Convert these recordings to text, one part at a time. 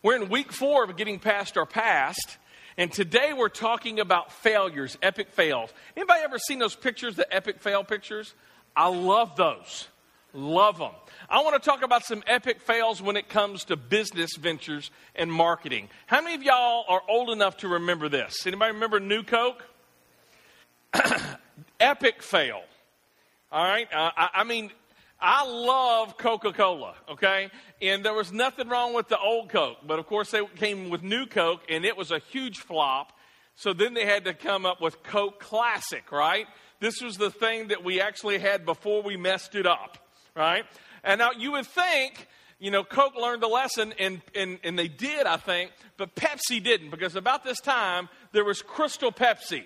We're in week four of getting past our past, and today we're talking about failures, epic fails. Anybody ever seen those pictures, the epic fail pictures? I love those. Love them. I want to talk about some epic fails when it comes to business ventures and marketing. How many of y'all are old enough to remember this? Anybody remember New Coke? epic fail. All right? Uh, I, I mean, I love Coca Cola, okay? And there was nothing wrong with the old Coke, but of course they came with new Coke and it was a huge flop. So then they had to come up with Coke Classic, right? This was the thing that we actually had before we messed it up, right? And now you would think, you know, Coke learned the lesson and, and, and they did, I think, but Pepsi didn't because about this time there was Crystal Pepsi.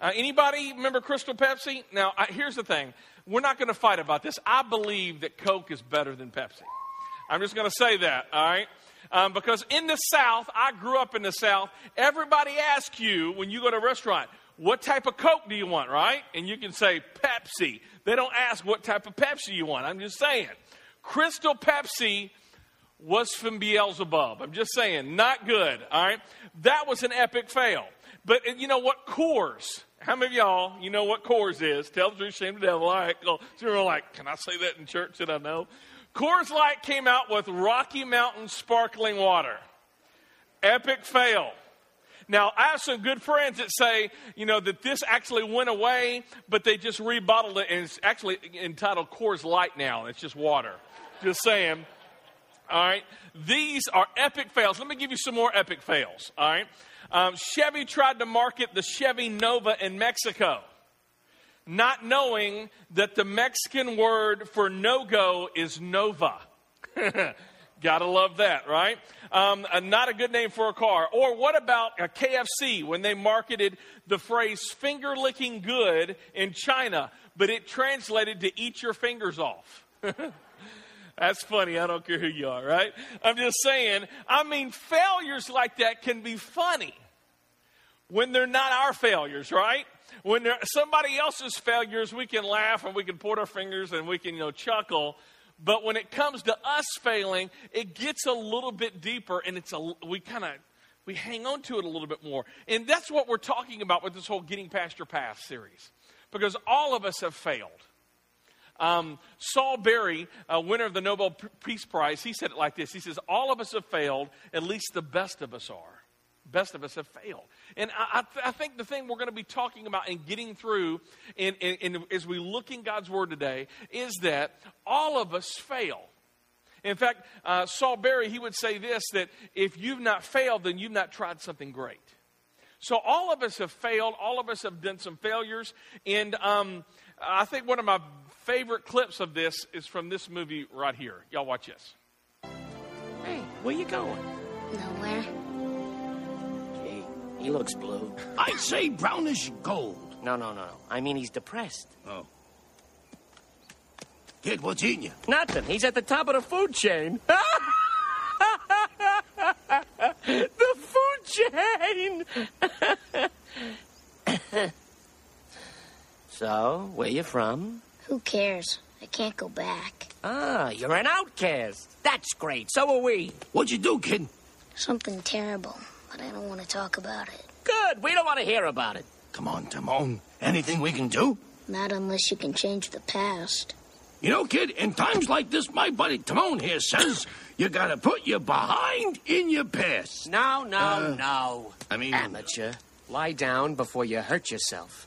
Uh, anybody remember Crystal Pepsi? Now, I, here's the thing we're not going to fight about this. I believe that Coke is better than Pepsi. I'm just going to say that, all right? Um, because in the South, I grew up in the South, everybody asks you when you go to a restaurant, what type of Coke do you want, right? And you can say Pepsi. They don't ask what type of Pepsi you want. I'm just saying. Crystal Pepsi was from Beelzebub. I'm just saying, not good, all right? That was an epic fail. But you know what? Coors how many of y'all, you know what Coors is? Tell the truth, shame the devil. All right, So you're like, can I say that in church that I know? Coors Light came out with Rocky Mountain sparkling water. Epic fail. Now, I have some good friends that say, you know, that this actually went away, but they just rebottled it, and it's actually entitled Coors Light now. It's just water. Just saying. All right. These are epic fails. Let me give you some more epic fails. All right. Um, Chevy tried to market the Chevy Nova in Mexico, not knowing that the Mexican word for no go is Nova. Gotta love that, right? Um, uh, not a good name for a car. Or what about a KFC when they marketed the phrase finger licking good in China, but it translated to eat your fingers off? That's funny. I don't care who you are, right? I'm just saying, I mean, failures like that can be funny when they're not our failures, right? When they're somebody else's failures, we can laugh and we can point our fingers and we can, you know, chuckle. But when it comes to us failing, it gets a little bit deeper and it's a, we kind of, we hang on to it a little bit more. And that's what we're talking about with this whole Getting Past Your Past series. Because all of us have failed. Um, Saul Berry, winner of the Nobel Peace Prize, he said it like this He says, All of us have failed, at least the best of us are. Best of us have failed. And I, I, think the thing we're going to be talking about and getting through in, as we look in God's Word today is that all of us fail. In fact, uh, Saul Berry, he would say this that if you've not failed, then you've not tried something great. So all of us have failed. All of us have done some failures. And um, I think one of my favorite clips of this is from this movie right here. Y'all watch this. Hey, where you going? Nowhere. Gee, he looks blue. I'd say brownish gold. No, no, no. I mean, he's depressed. Oh. Kid, what's eating you? Nothing. He's at the top of the food chain. the food chain. so, where you from? Who cares? I can't go back. Ah, you're an outcast. That's great. So are we. What'd you do, kid? Something terrible, but I don't want to talk about it. Good. We don't want to hear about it. Come on, Timon. Anything we can do? Not unless you can change the past. You know, kid, in times like this, my buddy Timon here says you gotta put your behind in your past. No, no, uh, no. I mean, amateur. Lie down before you hurt yourself.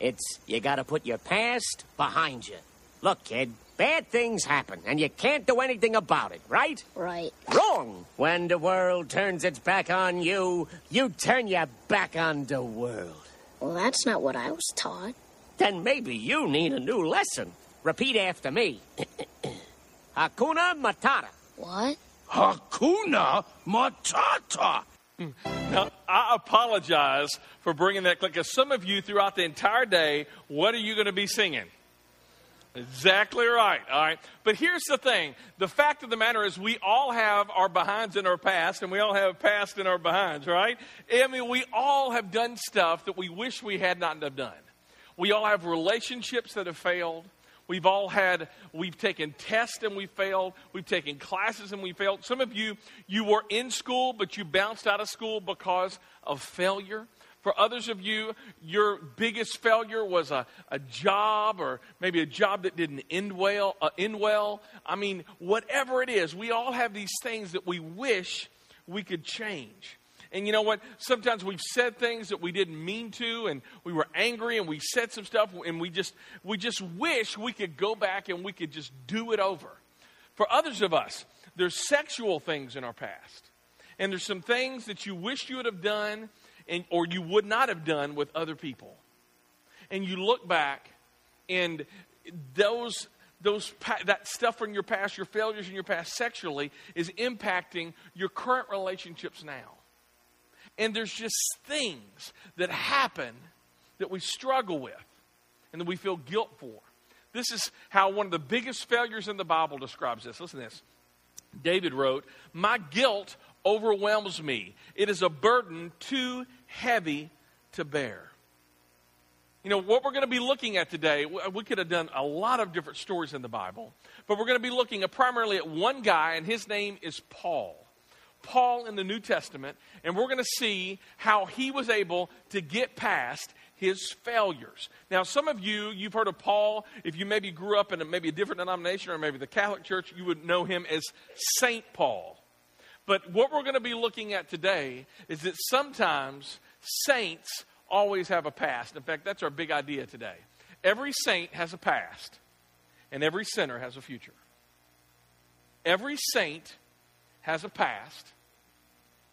It's you gotta put your past behind you. Look, kid, bad things happen, and you can't do anything about it, right? Right. Wrong! When the world turns its back on you, you turn your back on the world. Well, that's not what I was taught. Then maybe you need a new lesson. Repeat after me. Hakuna Matata. What? Hakuna Matata. Now, I apologize for bringing that click because some of you throughout the entire day, what are you going to be singing? Exactly right. All right. But here's the thing the fact of the matter is, we all have our behinds in our past, and we all have past in our behinds, right? I mean, we all have done stuff that we wish we had not have done. We all have relationships that have failed. We've all had, we've taken tests and we failed. We've taken classes and we failed. Some of you, you were in school, but you bounced out of school because of failure. For others of you, your biggest failure was a, a job or maybe a job that didn't end well, uh, end well. I mean, whatever it is, we all have these things that we wish we could change. And you know what? Sometimes we've said things that we didn't mean to, and we were angry, and we said some stuff, and we just we just wish we could go back and we could just do it over. For others of us, there's sexual things in our past, and there's some things that you wish you would have done, and or you would not have done with other people. And you look back, and those those that stuff from your past, your failures in your past sexually, is impacting your current relationships now. And there's just things that happen that we struggle with and that we feel guilt for. This is how one of the biggest failures in the Bible describes this. Listen to this. David wrote, My guilt overwhelms me. It is a burden too heavy to bear. You know, what we're going to be looking at today, we could have done a lot of different stories in the Bible, but we're going to be looking primarily at one guy, and his name is Paul. Paul in the New Testament, and we're going to see how he was able to get past his failures. Now, some of you, you've heard of Paul. If you maybe grew up in a, maybe a different denomination or maybe the Catholic Church, you would know him as Saint Paul. But what we're going to be looking at today is that sometimes saints always have a past. In fact, that's our big idea today. Every saint has a past, and every sinner has a future. Every saint has a past,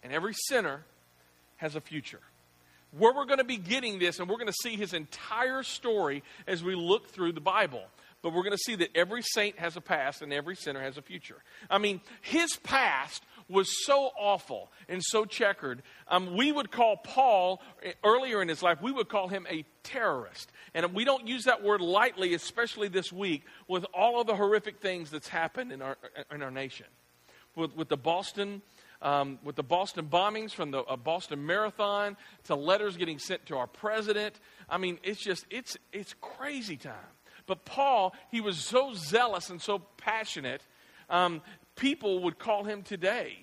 and every sinner has a future. Where we're going to be getting this, and we're going to see his entire story as we look through the Bible. But we're going to see that every saint has a past and every sinner has a future. I mean, his past was so awful and so checkered. Um, we would call Paul, earlier in his life, we would call him a terrorist. And we don't use that word lightly, especially this week, with all of the horrific things that's happened in our, in our nation. With, with the Boston um, with the Boston bombings, from the uh, Boston Marathon to letters getting sent to our president. I mean, it's just, it's, it's crazy time. But Paul, he was so zealous and so passionate, um, people would call him today,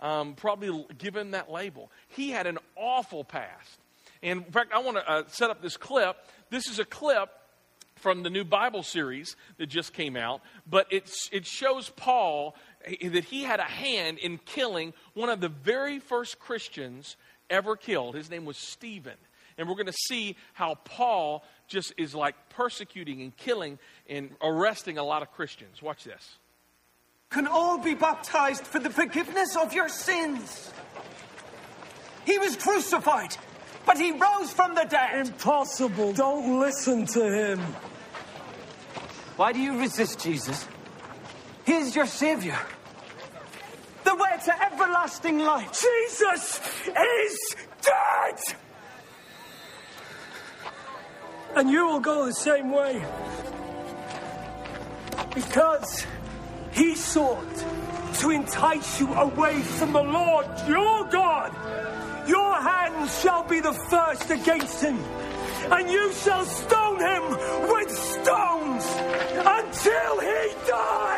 um, probably given that label. He had an awful past. And in fact, I want to uh, set up this clip. This is a clip from the new Bible series that just came out, but it's, it shows Paul that he had a hand in killing one of the very first Christians ever killed. His name was Stephen. And we're going to see how Paul just is like persecuting and killing and arresting a lot of Christians. Watch this. Can all be baptized for the forgiveness of your sins. He was crucified, but he rose from the dead. Impossible. Don't listen to him. Why do you resist Jesus? He is your Savior. The way to everlasting life. Jesus is dead! And you will go the same way. Because he sought to entice you away from the Lord your God. Your hands shall be the first against him, and you shall stone him with stones until he dies.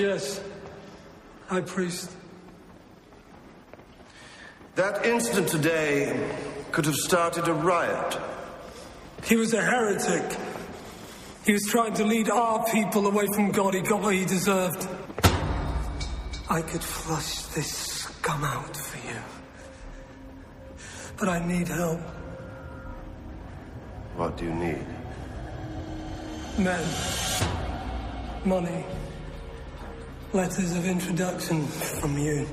Yes, High Priest. That incident today could have started a riot. He was a heretic. He was trying to lead our people away from God. He got what he deserved. I could flush this scum out for you. But I need help. What do you need? Men. Money. Letters of introduction from you.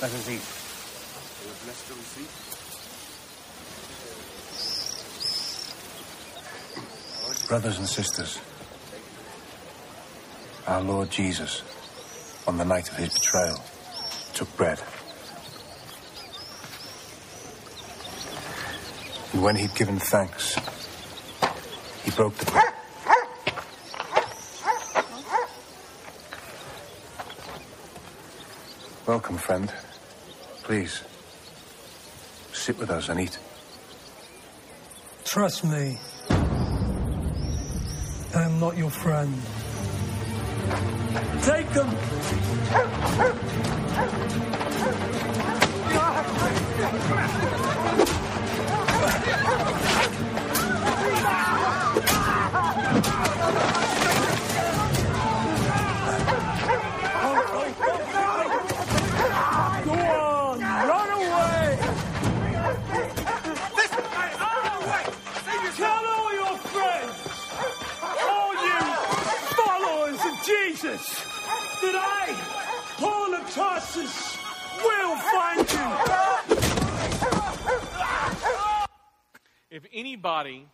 Let us eat. Brothers and sisters, our Lord Jesus, on the night of his betrayal, took bread. And when he'd given thanks, he broke the bread. Welcome, friend. Please, sit with us and eat. Trust me. I am not your friend. Take them! anybody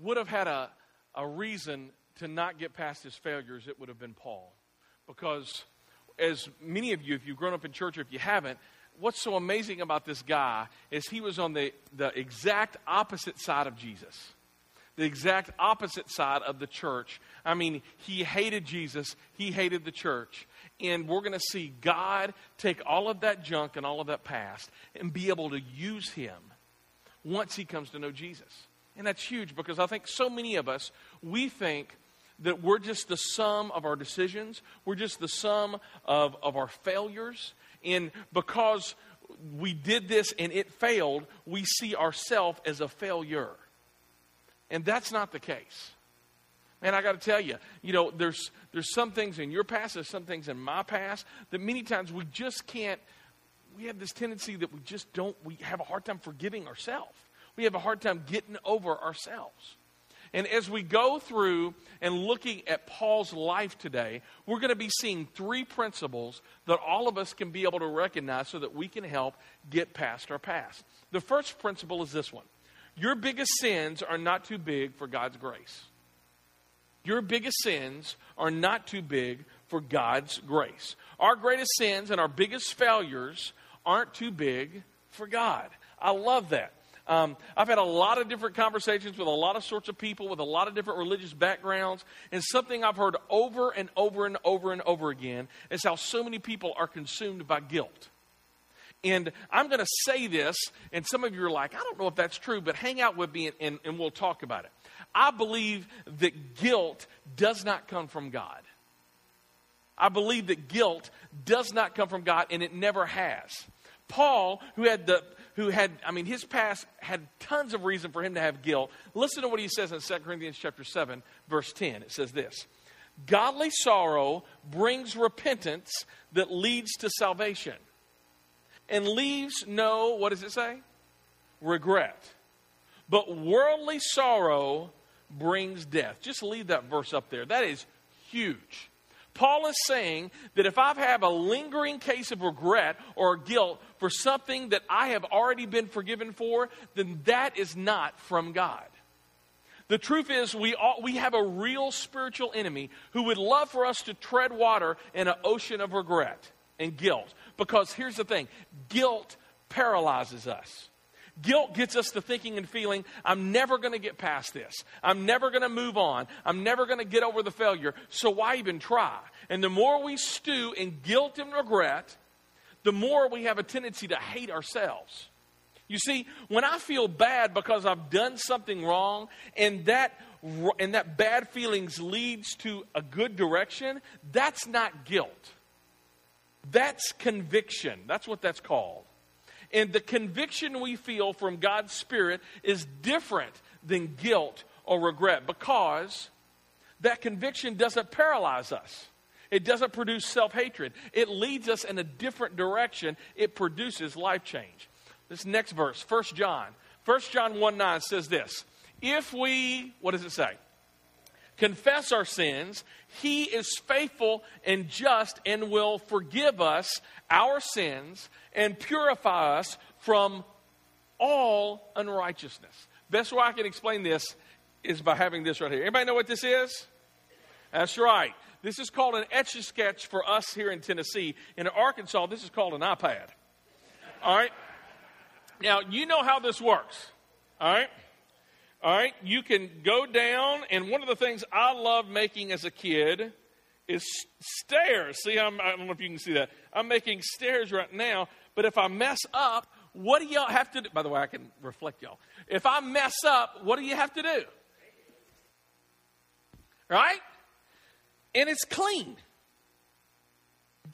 would have had a, a reason to not get past his failures, it would have been Paul. Because, as many of you, if you've grown up in church or if you haven't, what's so amazing about this guy is he was on the, the exact opposite side of Jesus. The exact opposite side of the church. I mean, he hated Jesus, he hated the church. And we're going to see God take all of that junk and all of that past and be able to use him once he comes to know Jesus. And that's huge because I think so many of us, we think that we're just the sum of our decisions, we're just the sum of, of our failures. And because we did this and it failed, we see ourselves as a failure. And that's not the case. Man, I got to tell you, you know, there's, there's some things in your past, there's some things in my past that many times we just can't, we have this tendency that we just don't, we have a hard time forgiving ourselves. We have a hard time getting over ourselves. And as we go through and looking at Paul's life today, we're going to be seeing three principles that all of us can be able to recognize so that we can help get past our past. The first principle is this one Your biggest sins are not too big for God's grace. Your biggest sins are not too big for God's grace. Our greatest sins and our biggest failures aren't too big for God. I love that. Um, I've had a lot of different conversations with a lot of sorts of people with a lot of different religious backgrounds, and something I've heard over and over and over and over again is how so many people are consumed by guilt. And I'm going to say this, and some of you are like, I don't know if that's true, but hang out with me and, and, and we'll talk about it. I believe that guilt does not come from God. I believe that guilt does not come from God, and it never has. Paul, who had the who had, I mean, his past had tons of reason for him to have guilt. Listen to what he says in 2 Corinthians chapter 7, verse 10. It says this Godly sorrow brings repentance that leads to salvation and leaves no, what does it say? Regret. But worldly sorrow brings death. Just leave that verse up there. That is huge. Paul is saying that if I have a lingering case of regret or guilt for something that I have already been forgiven for, then that is not from God. The truth is, we, all, we have a real spiritual enemy who would love for us to tread water in an ocean of regret and guilt. Because here's the thing guilt paralyzes us. Guilt gets us to thinking and feeling, I'm never going to get past this. I'm never going to move on. I'm never going to get over the failure. So why even try? And the more we stew in guilt and regret, the more we have a tendency to hate ourselves. You see, when I feel bad because I've done something wrong and that and that bad feelings leads to a good direction, that's not guilt. That's conviction. That's what that's called. And the conviction we feel from God's Spirit is different than guilt or regret because that conviction doesn't paralyze us. It doesn't produce self hatred. It leads us in a different direction. It produces life change. This next verse, 1 John. 1 John 1 9 says this If we, what does it say? Confess our sins, he is faithful and just and will forgive us our sins and purify us from all unrighteousness. Best way I can explain this is by having this right here. Anybody know what this is? That's right. This is called an etch a sketch for us here in Tennessee. In Arkansas, this is called an iPad. All right? Now, you know how this works. All right? All right? You can go down, and one of the things I loved making as a kid is stairs. See, I'm, I don't know if you can see that. I'm making stairs right now, but if I mess up, what do y'all have to do? By the way, I can reflect y'all. If I mess up, what do you have to do? Right? And it's clean.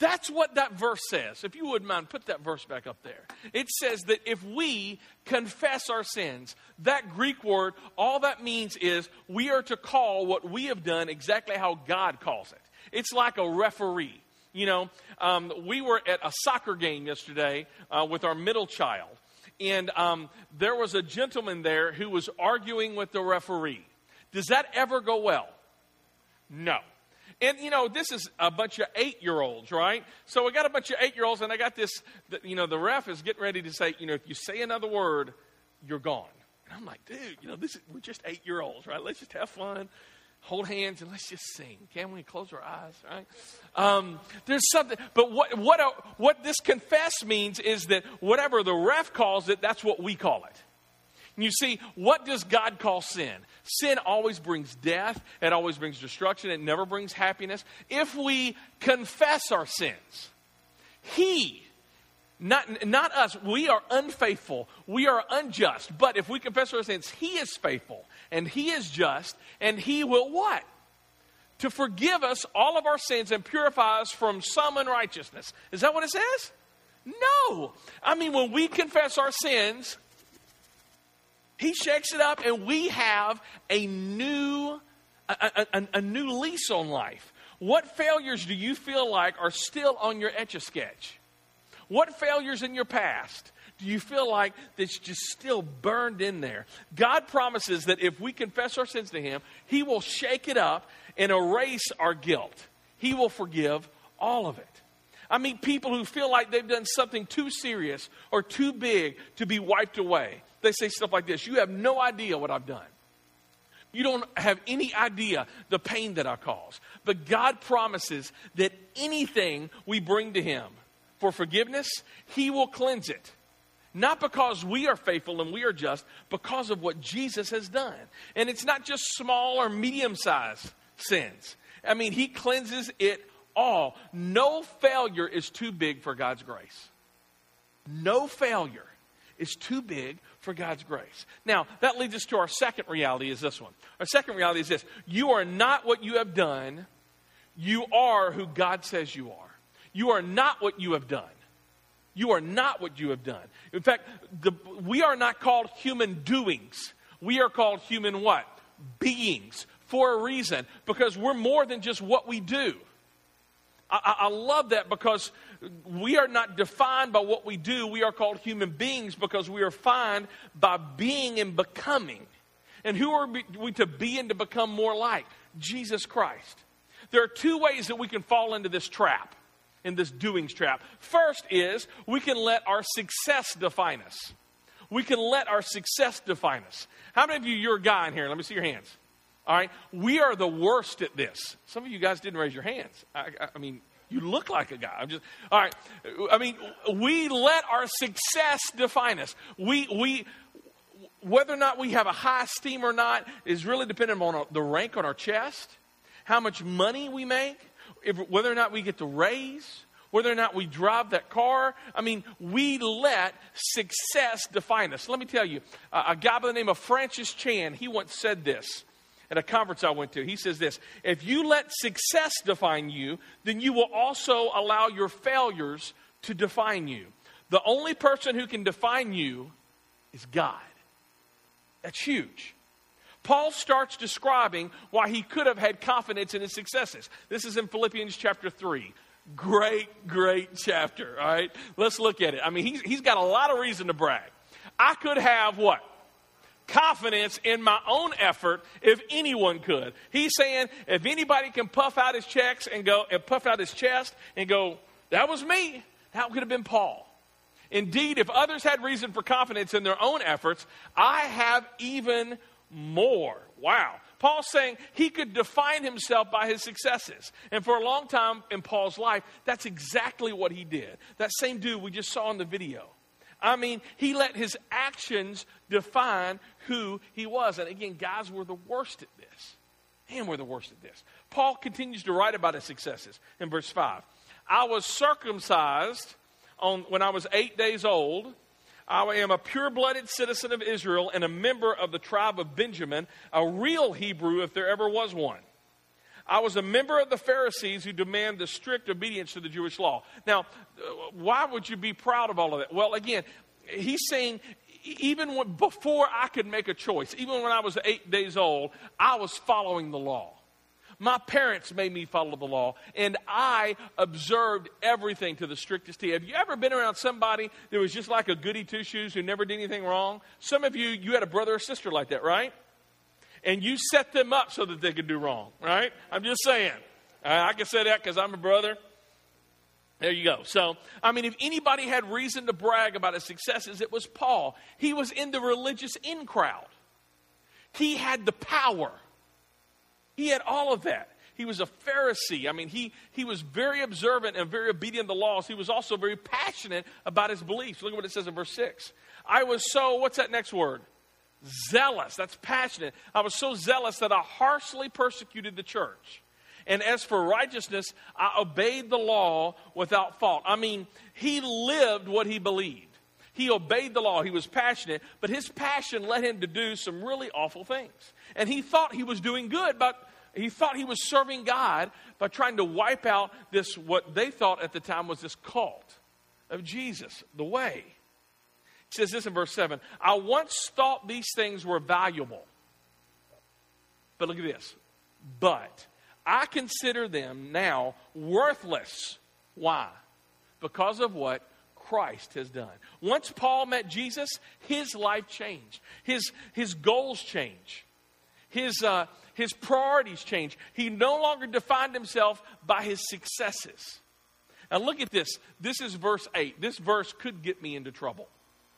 That's what that verse says. If you wouldn't mind, put that verse back up there. It says that if we confess our sins, that Greek word, all that means is we are to call what we have done exactly how God calls it. It's like a referee. You know, um, we were at a soccer game yesterday uh, with our middle child, and um, there was a gentleman there who was arguing with the referee. Does that ever go well? No. And, you know, this is a bunch of eight year olds, right? So we got a bunch of eight year olds, and I got this, you know, the ref is getting ready to say, you know, if you say another word, you're gone. And I'm like, dude, you know, this is, we're just eight year olds, right? Let's just have fun, hold hands, and let's just sing. Can we close our eyes, right? Um, there's something, but what, what, what this confess means is that whatever the ref calls it, that's what we call it. You see, what does God call sin? Sin always brings death, it always brings destruction, it never brings happiness. If we confess our sins, He, not, not us, we are unfaithful, we are unjust. But if we confess our sins, He is faithful and He is just, and He will what? To forgive us all of our sins and purify us from some unrighteousness. Is that what it says? No. I mean, when we confess our sins, he shakes it up, and we have a new, a, a, a new lease on life. What failures do you feel like are still on your etch a sketch? What failures in your past do you feel like that's just still burned in there? God promises that if we confess our sins to Him, He will shake it up and erase our guilt. He will forgive all of it. I meet people who feel like they've done something too serious or too big to be wiped away. They say stuff like this You have no idea what I've done. You don't have any idea the pain that I cause. But God promises that anything we bring to Him for forgiveness, He will cleanse it. Not because we are faithful and we are just, because of what Jesus has done. And it's not just small or medium sized sins. I mean, He cleanses it all. No failure is too big for God's grace. No failure is too big for God's grace. Now, that leads us to our second reality is this one. Our second reality is this. You are not what you have done. You are who God says you are. You are not what you have done. You are not what you have done. In fact, the, we are not called human doings. We are called human what? Beings for a reason because we're more than just what we do. I, I, love that because we are not defined by what we do. We are called human beings because we are defined by being and becoming. And who are we to be and to become more like? Jesus Christ. There are two ways that we can fall into this trap, in this doings trap. First is we can let our success define us. We can let our success define us. How many of you, you're a guy in here? Let me see your hands. All right, we are the worst at this. Some of you guys didn't raise your hands. I, I mean, you look like a guy. I'm just all right. I mean, we let our success define us. We we whether or not we have a high esteem or not is really dependent on the rank on our chest, how much money we make, if, whether or not we get to raise, whether or not we drive that car. I mean, we let success define us. Let me tell you, a guy by the name of Francis Chan, he once said this at a conference I went to. He says this If you let success define you, then you will also allow your failures to define you. The only person who can define you is God. That's huge. Paul starts describing why he could have had confidence in his successes. This is in Philippians chapter 3. Great, great chapter, all right? Let's look at it. I mean, he's, he's got a lot of reason to brag. I could have what? Confidence in my own effort if anyone could. He's saying if anybody can puff out his checks and go and puff out his chest and go, that was me, that could have been Paul. Indeed, if others had reason for confidence in their own efforts, I have even more. Wow. Paul's saying he could define himself by his successes. And for a long time in Paul's life, that's exactly what he did. That same dude we just saw in the video. I mean, he let his actions define who he was. And again, guys, we're the worst at this. And we're the worst at this. Paul continues to write about his successes in verse 5. I was circumcised on, when I was eight days old I am a pure blooded citizen of Israel and a member of the tribe of Benjamin, a real Hebrew if there ever was one. I was a member of the Pharisees who demand the strict obedience to the Jewish law. Now, uh, why would you be proud of all of that? Well, again, he's saying even when, before I could make a choice, even when I was eight days old, I was following the law. My parents made me follow the law, and I observed everything to the strictest T. Have you ever been around somebody that was just like a goody two shoes who never did anything wrong? Some of you, you had a brother or sister like that, right? And you set them up so that they could do wrong, right? I'm just saying. I can say that because I'm a brother. There you go. So, I mean, if anybody had reason to brag about his successes, it was Paul. He was in the religious in crowd, he had the power. He had all of that. He was a Pharisee. I mean, he, he was very observant and very obedient to the laws. He was also very passionate about his beliefs. Look at what it says in verse 6. I was so, what's that next word? Zealous. That's passionate. I was so zealous that I harshly persecuted the church. And as for righteousness, I obeyed the law without fault. I mean, he lived what he believed. He obeyed the law. He was passionate, but his passion led him to do some really awful things. And he thought he was doing good, but he thought he was serving God by trying to wipe out this, what they thought at the time was this cult of Jesus, the way. Says this in verse 7 I once thought these things were valuable. But look at this. But I consider them now worthless. Why? Because of what Christ has done. Once Paul met Jesus, his life changed, his, his goals changed, his, uh, his priorities changed. He no longer defined himself by his successes. Now, look at this. This is verse 8. This verse could get me into trouble.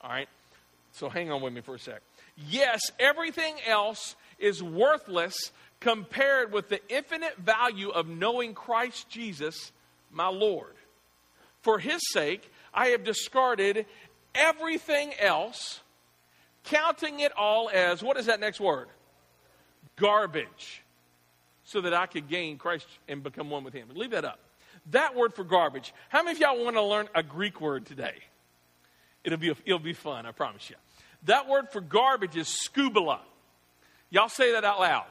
All right? So hang on with me for a sec. Yes, everything else is worthless compared with the infinite value of knowing Christ Jesus, my Lord. For his sake, I have discarded everything else, counting it all as what is that next word? garbage so that I could gain Christ and become one with Him. Leave that up. That word for garbage. How many of y'all want to learn a Greek word today? It'll be, it'll be fun, I promise you. That word for garbage is scubala. Y'all say that out loud.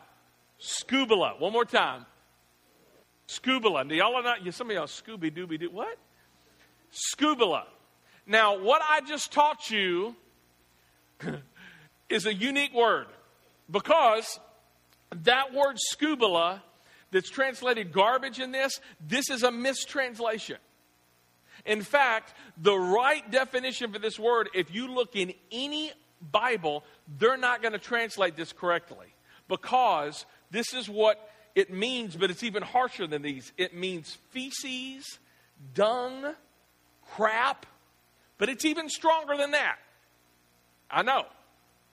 Scubala. One more time. Scubala. Do y'all are not, some of y'all Scooby Dooby Doo. What? Scubala. Now, what I just taught you is a unique word because that word scubala that's translated garbage in this, this is a mistranslation. In fact, the right definition for this word, if you look in any Bible, they're not going to translate this correctly because this is what it means, but it's even harsher than these. It means feces, dung, crap, but it's even stronger than that. I know.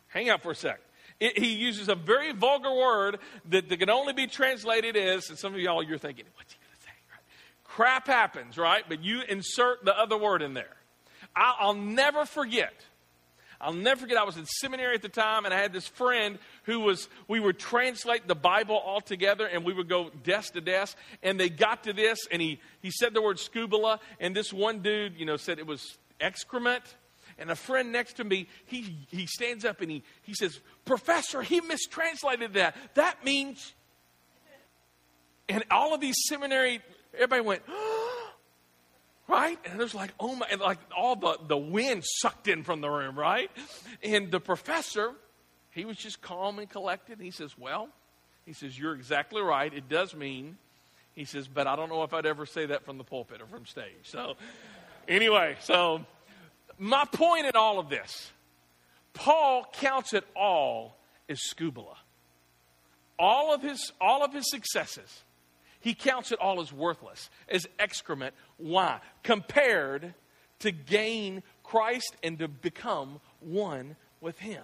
Hang out for a sec. It, he uses a very vulgar word that, that, can only be translated as, and some of y'all, you're thinking, what's he going to say? Right? Crap happens, right? But you insert the other word in there. I'll, never forget. I'll never forget, I was in seminary at the time, and I had this friend who was, we would translate the Bible all together, and we would go desk to desk, and they got to this, and he, he said the word scubala, and this one dude, you know, said it was excrement. And a friend next to me, he, he stands up and he, he says, Professor, he mistranslated that. That means. And all of these seminary, everybody went, right? And there's like, oh my, and like all the, the wind sucked in from the room, right? And the professor He was just calm and collected. And he says, Well, he says, You're exactly right. It does mean, he says, but I don't know if I'd ever say that from the pulpit or from stage. So, anyway, so my point in all of this Paul counts it all as scubala. All of his, all of his successes, he counts it all as worthless, as excrement. Why? Compared to gain Christ and to become one with him.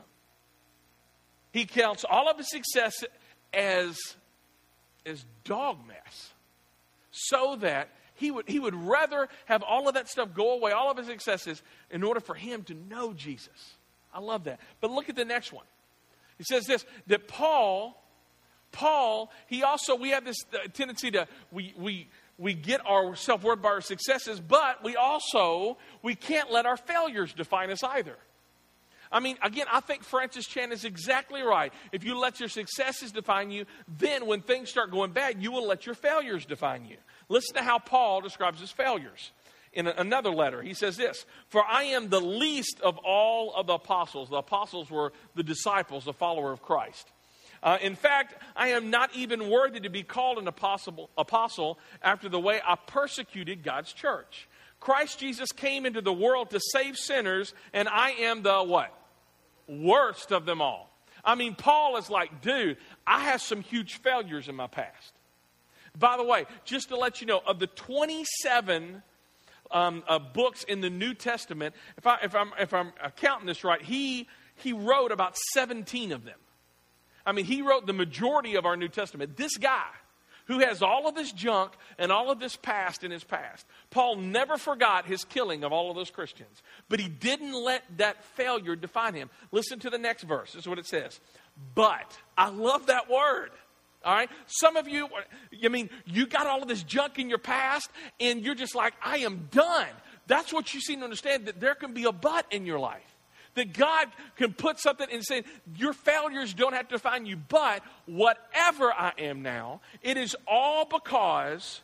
He counts all of his success as, as dog mess so that he would, he would rather have all of that stuff go away, all of his successes, in order for him to know Jesus. I love that. But look at the next one. He says this that Paul, Paul, he also, we have this uh, tendency to, we, we, we get our self-worth by our successes, but we also, we can't let our failures define us either. I mean, again, I think Francis Chan is exactly right. If you let your successes define you, then when things start going bad, you will let your failures define you. Listen to how Paul describes his failures in another letter. He says this For I am the least of all of the apostles. The apostles were the disciples, the follower of Christ. Uh, in fact, I am not even worthy to be called an apostle, apostle after the way I persecuted God's church. Christ Jesus came into the world to save sinners, and I am the what? Worst of them all. I mean, Paul is like, dude, I have some huge failures in my past. By the way, just to let you know, of the 27 um, uh, books in the New Testament, if, I, if, I'm, if I'm counting this right, he, he wrote about 17 of them. I mean, he wrote the majority of our New Testament. This guy, who has all of this junk and all of this past in his past. Paul never forgot his killing of all of those Christians, but he didn't let that failure define him. Listen to the next verse. This is what it says. But, I love that word. All right? Some of you, I mean, you got all of this junk in your past, and you're just like, I am done. That's what you seem to understand that there can be a but in your life. That God can put something and say, Your failures don't have to define you, but whatever I am now, it is all because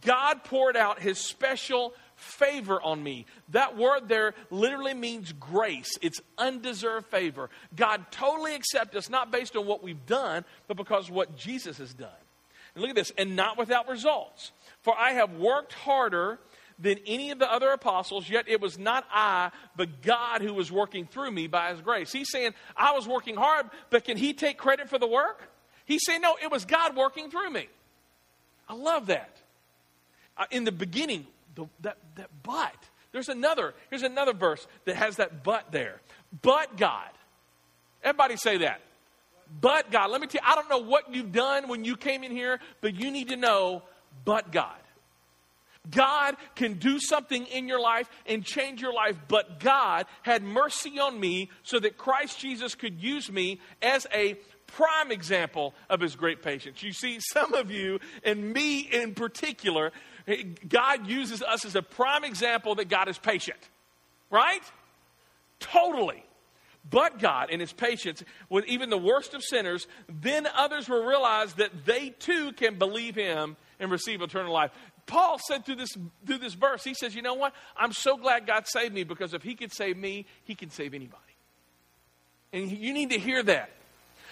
God poured out His special favor on me. That word there literally means grace. It's undeserved favor. God totally accepts us, not based on what we've done, but because what Jesus has done. And look at this, and not without results. For I have worked harder than any of the other apostles, yet it was not I, but God who was working through me by his grace. He's saying, I was working hard, but can he take credit for the work? He's saying, no, it was God working through me. I love that. Uh, in the beginning, the, that, that but. There's another, here's another verse that has that but there. But God. Everybody say that. But God. Let me tell you, I don't know what you've done when you came in here, but you need to know, but God. God can do something in your life and change your life, but God had mercy on me so that Christ Jesus could use me as a prime example of his great patience. You see, some of you, and me in particular, God uses us as a prime example that God is patient, right? Totally. But God, in His patience, with even the worst of sinners, then others will realize that they too can believe Him and receive eternal life. Paul said through this, through this verse, he says, You know what? I'm so glad God saved me because if He could save me, He can save anybody. And you need to hear that.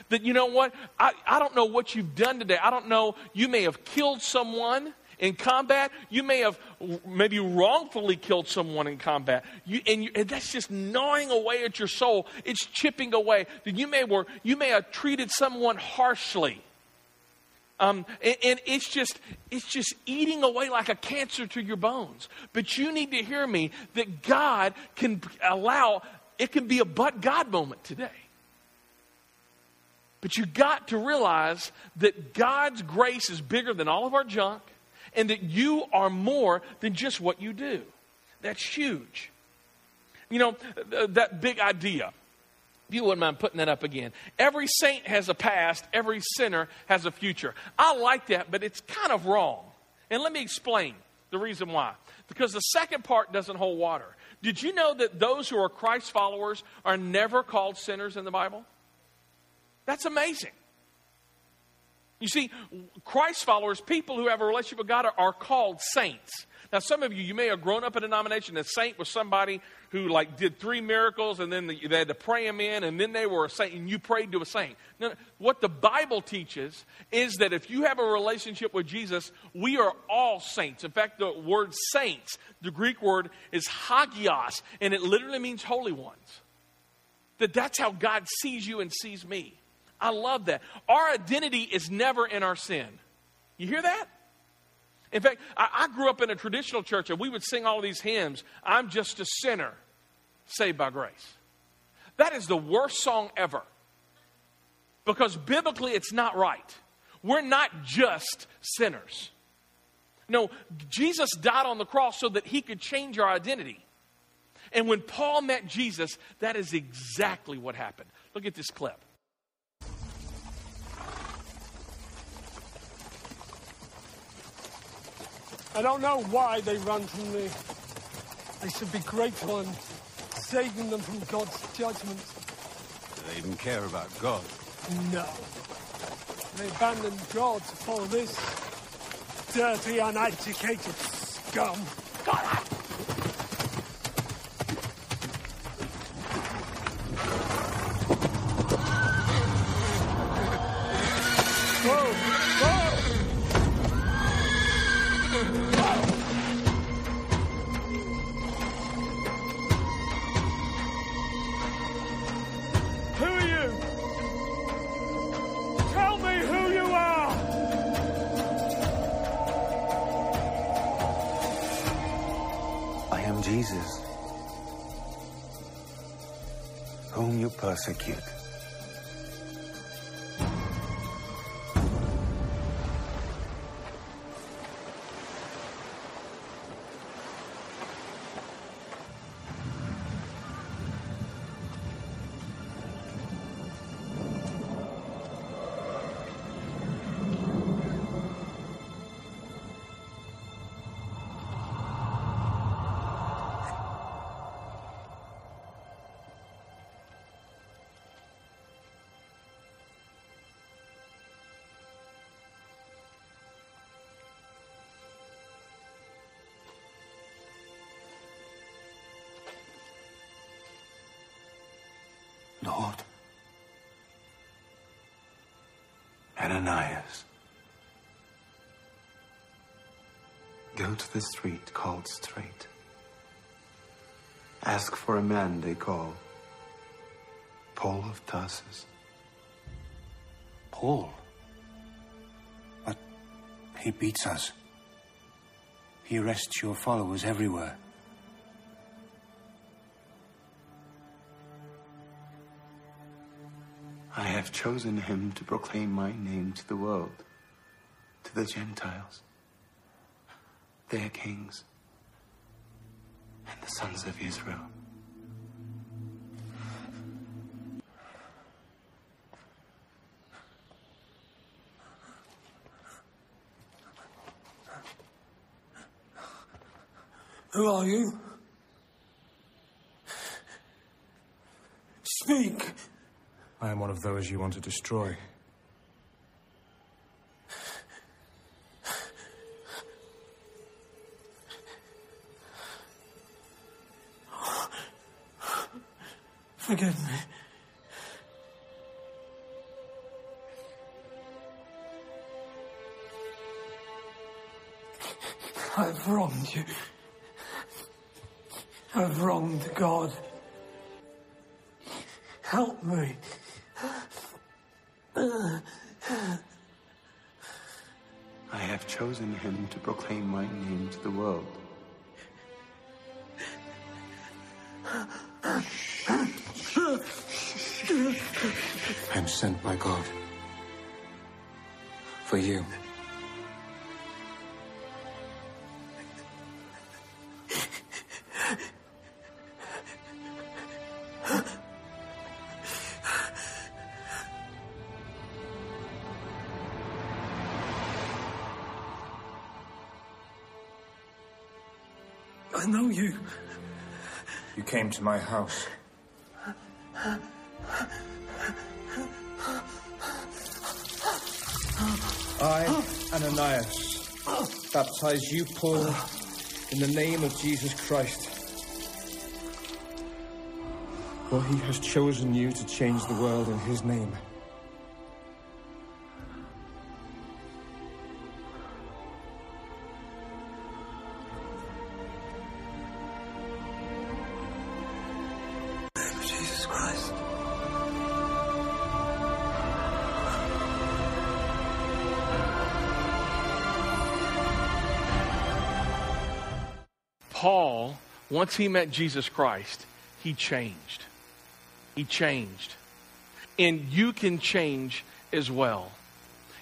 That, you know what? I, I don't know what you've done today. I don't know. You may have killed someone in combat. You may have maybe wrongfully killed someone in combat. You, and, you, and, that's just gnawing away at your soul. It's chipping away. You may, were, you may have treated someone harshly. Um, and, and it's just it's just eating away like a cancer to your bones. But you need to hear me that God can allow it can be a but God moment today. But you got to realize that God's grace is bigger than all of our junk and that you are more than just what you do. That's huge. You know, that big idea. You wouldn't mind putting that up again. Every saint has a past, every sinner has a future. I like that, but it's kind of wrong. And let me explain the reason why. Because the second part doesn't hold water. Did you know that those who are Christ followers are never called sinners in the Bible? That's amazing. You see, Christ followers, people who have a relationship with God, are, are called saints. Now, some of you, you may have grown up in a denomination. A saint was somebody who like did three miracles, and then they had to pray them in, and then they were a saint, and you prayed to a saint. What the Bible teaches is that if you have a relationship with Jesus, we are all saints. In fact, the word saints, the Greek word is hagios, and it literally means holy ones. That that's how God sees you and sees me. I love that. Our identity is never in our sin. You hear that? In fact, I, I, grew up in a traditional church and we would sing all these hymns I'm just a sinner saved by grace. That is the worst song ever because biblically it's not right. We're not just sinners. No, Jesus died on the cross so that he could change our identity. And when Paul met Jesus, that is exactly what happened. Look at this clip. I don't know why they run from me. They should be grateful and saving them from God's judgment. Do they even care about God? No. They abandoned God to follow this dirty, uneducated scum. God! Lord. Ananias. Go to the street called Straight. Ask for a man they call Paul of Tarsus. Paul? But he beats us. He arrests your followers everywhere. I have chosen him to proclaim my name to the world, to the Gentiles, their kings, and the sons of Israel. Who are you? Speak! I am one of those you want to destroy. Forgive me. I've wronged you. I've wronged God. Help me. I have chosen him to proclaim my name to the world. I'm sent by God. For you. My house. I, Ananias, baptize you, Paul, in the name of Jesus Christ. For he has chosen you to change the world in his name. Paul, once he met Jesus Christ, he changed. He changed. And you can change as well.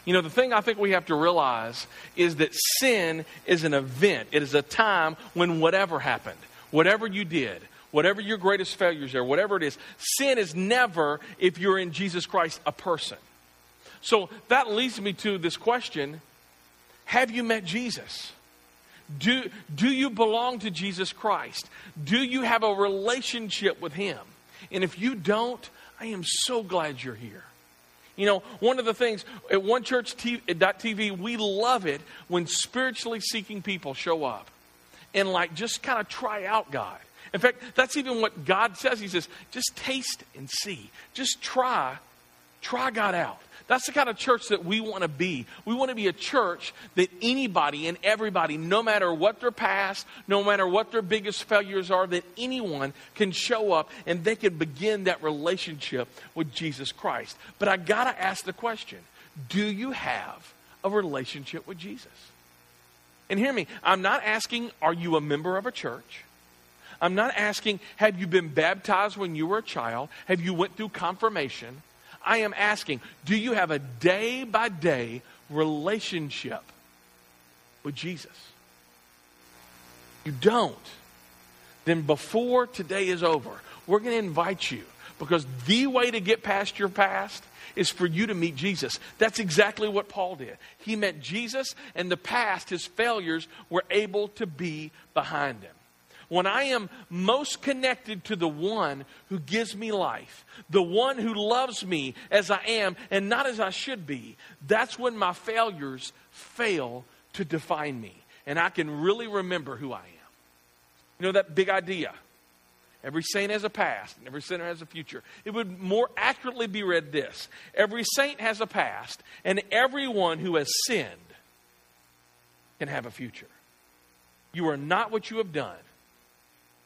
You know, the thing I think we have to realize is that sin is an event. It is a time when whatever happened, whatever you did, whatever your greatest failures are, whatever it is, sin is never, if you're in Jesus Christ, a person. So that leads me to this question Have you met Jesus? Do, do you belong to Jesus Christ? Do you have a relationship with Him? And if you don't, I am so glad you're here. You know, one of the things at One Church TV, we love it when spiritually seeking people show up and like just kind of try out God. In fact, that's even what God says. He says, just taste and see. Just try, try God out. That's the kind of church that we want to be. We want to be a church that anybody and everybody, no matter what their past, no matter what their biggest failures are, that anyone can show up and they can begin that relationship with Jesus Christ. But I got to ask the question do you have a relationship with Jesus? And hear me, I'm not asking, are you a member of a church? I'm not asking, have you been baptized when you were a child? Have you went through confirmation? I am asking, do you have a day by day relationship with Jesus? You don't. Then before today is over, we're going to invite you because the way to get past your past is for you to meet Jesus. That's exactly what Paul did. He met Jesus, and the past, his failures, were able to be behind him when I am most connected to the one who gives me life, the one who loves me as I am and not as I should be, that's when my failures fail to define me. And I can really remember who I am. You know, that big idea. Every saint has a past, and every sinner has a future. It would more accurately be read this Every saint has a past, and everyone who has sinned can have a future. You are not what you have done,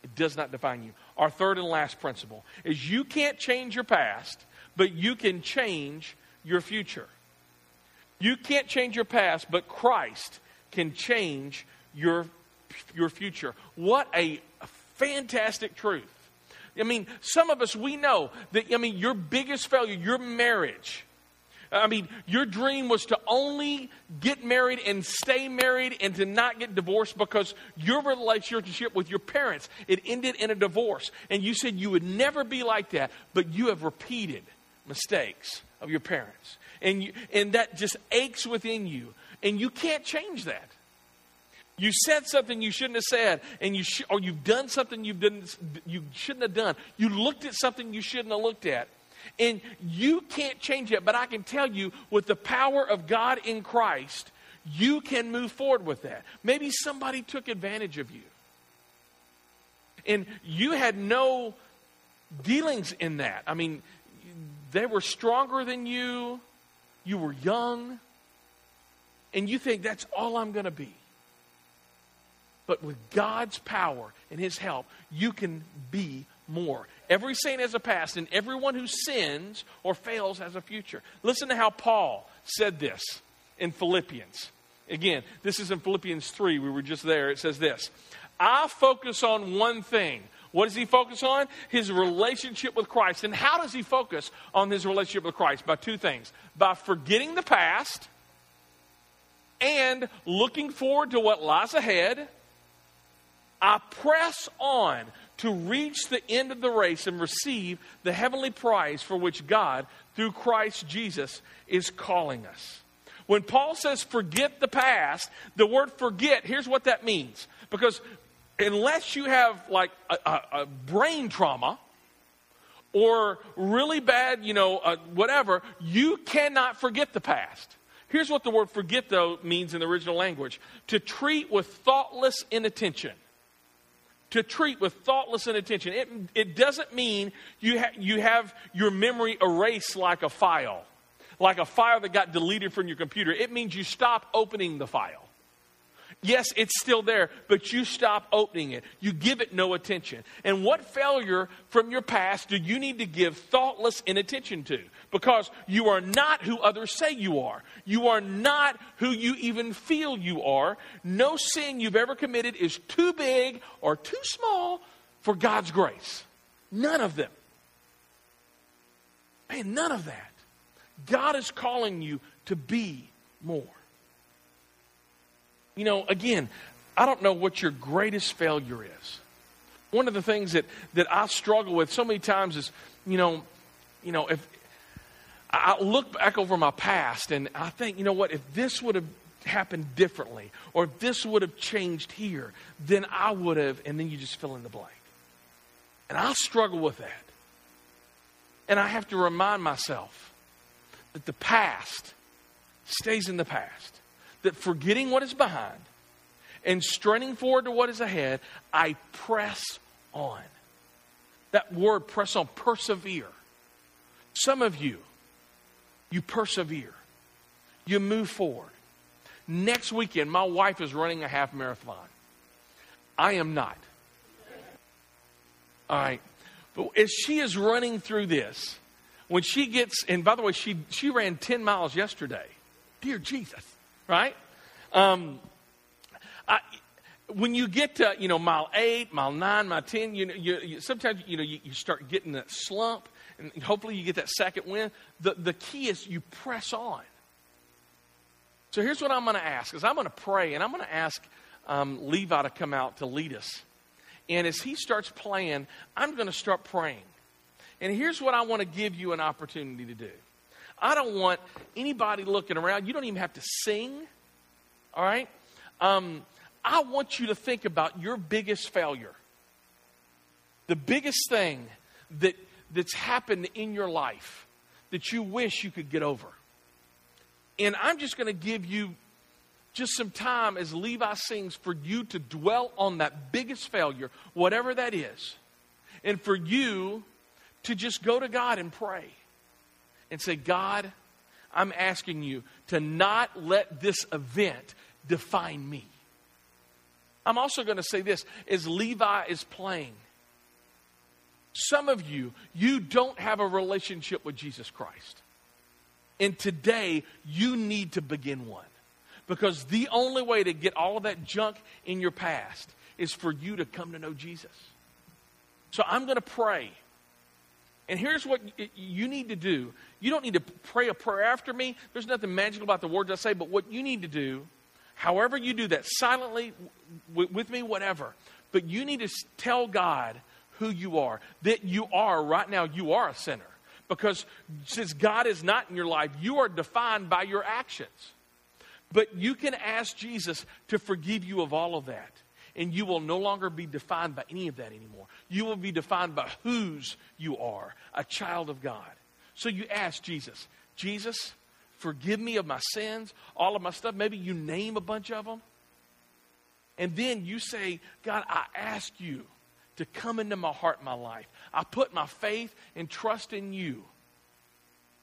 it does not define you. Our third and last principle is you can't change your past, but you can change your future. You can't change your past, but Christ can change your, your future. What a fantastic truth. I mean, some of us, we know that, I mean, your biggest failure, your marriage, I mean, your dream was to only get married and stay married and to not get divorced because your relationship with your parents, it ended in a divorce. And you said you would never be like that, but you have repeated mistakes of your parents. And, you, and that just aches within you. And you can't change that. You said something you shouldn't have said, and you sh- or you've done something you've done, you shouldn't have done. You looked at something you shouldn't have looked at. And you can't change it, but I can tell you with the power of God in Christ, you can move forward with that. Maybe somebody took advantage of you. And you had no dealings in that. I mean, they were stronger than you, you were young, and you think that's all I'm going to be. But with God's power and His help, you can be more. Every saint has a past, and everyone who sins or fails has a future. Listen to how Paul said this in Philippians. Again, this is in Philippians 3. We were just there. It says this I focus on one thing. What does he focus on? His relationship with Christ. And how does he focus on his relationship with Christ? By two things by forgetting the past and looking forward to what lies ahead. I press on to reach the end of the race and receive the heavenly prize for which God, through Christ Jesus, is calling us. When Paul says forget the past, the word forget, here's what that means. Because unless you have like a, a, a brain trauma or really bad, you know, uh, whatever, you cannot forget the past. Here's what the word forget, though, means in the original language to treat with thoughtless inattention. To treat with thoughtless inattention. It, it doesn't mean you, ha- you have your memory erased like a file, like a file that got deleted from your computer. It means you stop opening the file. Yes, it's still there, but you stop opening it. You give it no attention. And what failure from your past do you need to give thoughtless inattention to? Because you are not who others say you are. You are not who you even feel you are. No sin you've ever committed is too big or too small for God's grace. None of them. Man, none of that. God is calling you to be more. You know, again, I don't know what your greatest failure is. One of the things that, that I struggle with so many times is, you know, you know, if I look back over my past and I think, you know what, if this would have happened differently, or if this would have changed here, then I would have, and then you just fill in the blank. And I struggle with that. And I have to remind myself that the past stays in the past that forgetting what is behind and straining forward to what is ahead, I press on. That word press on, persevere. Some of you, you persevere, you move forward. Next weekend, my wife is running a half marathon. I am not. All right. But as she is running through this, when she gets, and by the way, she, she ran 10 miles yesterday. Dear Jesus right? Um, I, when you get to you know mile eight, mile nine, mile ten, you know you, you, sometimes you know you, you, start getting that slump, and hopefully you get that second win. The the key is you press on. So here's what I'm going to ask: is I'm going to pray, and I'm going to ask um, Levi to come out to lead us. And as he starts playing, I'm going to start praying. And here's what I want to give you an opportunity to do. I don't want anybody looking around. You don't even have to sing, all right? Um, I want you to think about your biggest failure. The biggest thing that, that's happened in your life that you wish you could get over. And I'm just going to give you just some time as Levi sings for you to dwell on that biggest failure, whatever that is, and for you to just go to God and pray and say, God, I'm asking you to not let this event define me. I'm also going to say this as Levi is playing. Some of you, you don't have a relationship with Jesus Christ. And today, you need to begin one. Because the only way to get all of that junk in your past is for you to come to know Jesus. So I'm going to pray. And here's what you need to do you don't need to pray a prayer after me. There's nothing magical about the words I say, but what you need to do, however you do that, silently, with me, whatever, but you need to tell God who you are. That you are, right now, you are a sinner. Because since God is not in your life, you are defined by your actions. But you can ask Jesus to forgive you of all of that. And you will no longer be defined by any of that anymore. You will be defined by whose you are, a child of God. So you ask Jesus, Jesus, forgive me of my sins, all of my stuff. Maybe you name a bunch of them. And then you say, God, I ask you to come into my heart, my life. I put my faith and trust in you.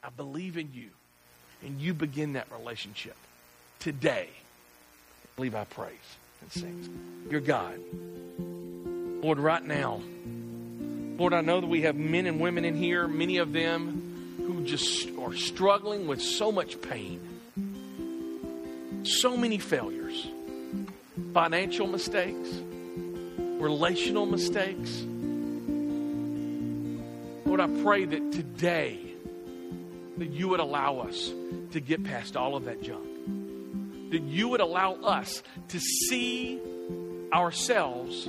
I believe in you. And you begin that relationship today. I believe I praise and sings. You're God. Lord, right now, Lord, I know that we have men and women in here, many of them who just are struggling with so much pain, so many failures, financial mistakes, relational mistakes. Lord, I pray that today that you would allow us to get past all of that junk. That you would allow us to see ourselves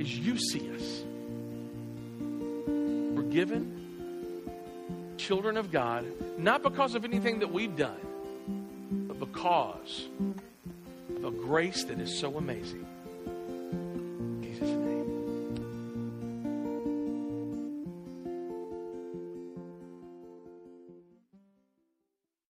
as you see us. Forgiven children of God, not because of anything that we've done, but because of a grace that is so amazing.